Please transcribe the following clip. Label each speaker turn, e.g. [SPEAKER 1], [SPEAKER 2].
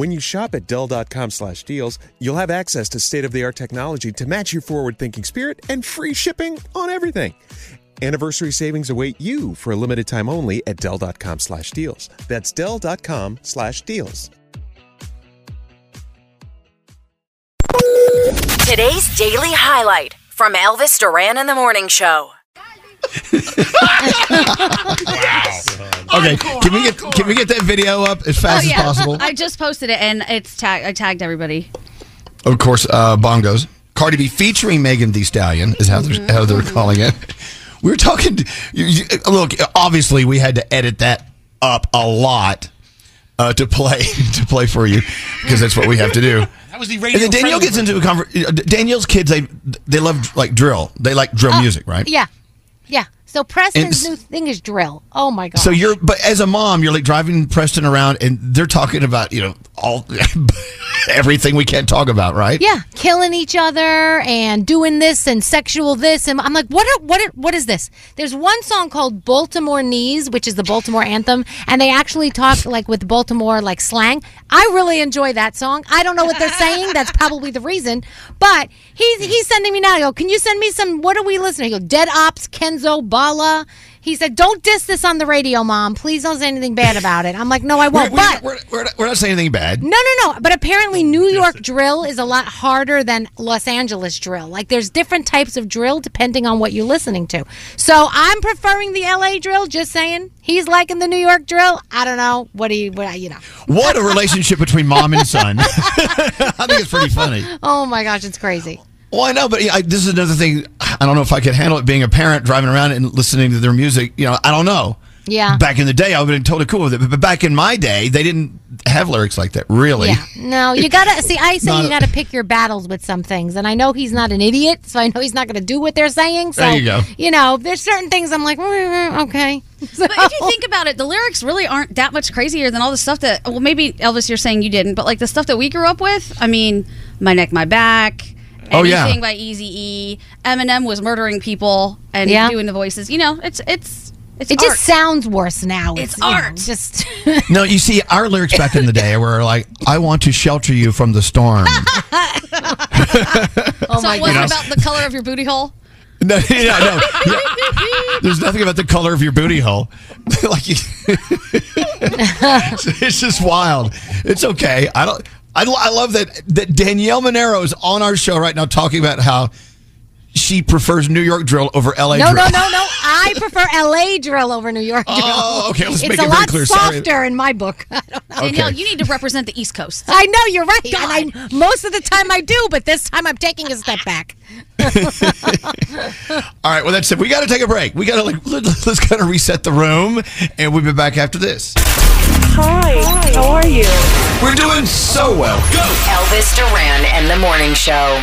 [SPEAKER 1] When you shop at Dell.com slash deals, you'll have access to state of the art technology to match your forward thinking spirit and free shipping on everything. Anniversary savings await you for a limited time only at Dell.com slash deals. That's Dell.com slash deals.
[SPEAKER 2] Today's daily highlight from Elvis Duran in the Morning Show.
[SPEAKER 3] Okay, can we get can we get that video up as fast
[SPEAKER 4] Oh,
[SPEAKER 3] as possible?
[SPEAKER 4] I just posted it and it's tag- I tagged everybody.
[SPEAKER 3] Of course, uh, bongos. Cardi B featuring Megan Thee Stallion is how they're, how they're calling it. We were talking. To, you, you- look, obviously, we had to edit that up a lot uh, to play to play for you because that's what we have to do.
[SPEAKER 5] That was the
[SPEAKER 3] And then Danielle gets into a conversation. Danielle's kids, they they love like drill. They like drill music, right?
[SPEAKER 6] Yeah. Yeah. So Preston's
[SPEAKER 3] And-
[SPEAKER 6] new thing is drill. Oh my god.
[SPEAKER 3] So you're, but as a mom, you're like driving Preston around, and they're talking about you know all everything we can't talk about, right?
[SPEAKER 6] yeah, killing each other and doing this and sexual this and I'm like, what? Are, what? Are, what is this? There's one song called Baltimore Knees, which is the Baltimore anthem, and they actually talk like with Baltimore like slang. I really enjoy that song. I don't know what they're saying. That's probably the reason. But he's he's sending me now. I go, can you send me some? What are we listening? He go, Dead Ops, Kenzo, Bala. He said, "Don't diss this on the radio, Mom. Please don't say anything bad about it." I'm like, "No, I
[SPEAKER 3] We're,
[SPEAKER 6] won't." but
[SPEAKER 3] we're, we're, we're not saying anything bad.
[SPEAKER 6] no, no, no. But apparently, New York drill is a lot harder than Los Angeles drill. Like, there's different types of drill depending on what you're listening to. So I'm preferring the LA drill. Just saying, he's liking the New York drill. I don't know. What do you, what, you know?
[SPEAKER 3] What a relationship between mom and son. I think it's pretty funny.
[SPEAKER 6] Oh my gosh, it's crazy.
[SPEAKER 3] Well, I know, but I, this is another thing. I don't know if I could handle it being a parent driving around and listening to their music. You know, I don't know.
[SPEAKER 6] Yeah.
[SPEAKER 3] Back in the day, I would have been totally cool with it. But back in my day, they didn't have lyrics like that, really.
[SPEAKER 6] Yeah. No, you gotta see. I say
[SPEAKER 3] Not
[SPEAKER 6] you gotta pick your battles with some things, and I know he's not an idiot, so I know he's not gonna do what they're saying. So
[SPEAKER 3] There you go.
[SPEAKER 6] You know, there's certain things I'm like, okay. So,
[SPEAKER 4] But if you think about it, the lyrics really aren't that much crazier than all the stuff that. Well, maybe Elvis, you're saying you didn't, but like the stuff that we grew up with. I mean, my neck, my back.
[SPEAKER 3] Oh, yeah.
[SPEAKER 4] Anything by Easy E. Eminem was murdering people and
[SPEAKER 6] Yeah.
[SPEAKER 4] doing the voices. You know, it's it's It's
[SPEAKER 6] It
[SPEAKER 4] art.
[SPEAKER 6] just sounds worse now.
[SPEAKER 4] It's
[SPEAKER 6] you know,
[SPEAKER 4] art.
[SPEAKER 6] just
[SPEAKER 3] No, you see, our lyrics back in the day were like, "I want to shelter you from the storm."
[SPEAKER 6] oh
[SPEAKER 4] so
[SPEAKER 6] my
[SPEAKER 4] it wasn't about the color of your booty hole.
[SPEAKER 3] no, yeah, no, yeah. There's nothing about the color of your booty hole. like, you- it's just wild. It's okay. I don't. I, I love that that Danielle Monaro is on our show right now talking about how she prefers New York drill over L.A.
[SPEAKER 6] No,
[SPEAKER 3] drill.
[SPEAKER 6] no, no, no. I prefer LA drill over New York drill.
[SPEAKER 3] Oh, okay, let's
[SPEAKER 6] it's
[SPEAKER 3] make
[SPEAKER 6] a
[SPEAKER 3] it very clear.
[SPEAKER 6] lot
[SPEAKER 3] clear. Sorry.
[SPEAKER 6] softer in my book. I don't know.
[SPEAKER 4] Danielle, you need to represent the East Coast.
[SPEAKER 6] I know you're right, and I most of the time I do, but this time I'm taking a step back.
[SPEAKER 3] All right. Well, that's it. We got to take a break. We got to like let, let's kind of reset the room, and we'll be back after this.
[SPEAKER 5] Hi, how are you?
[SPEAKER 3] We're doing so well. Go.
[SPEAKER 2] Elvis Duran and the Morning Show.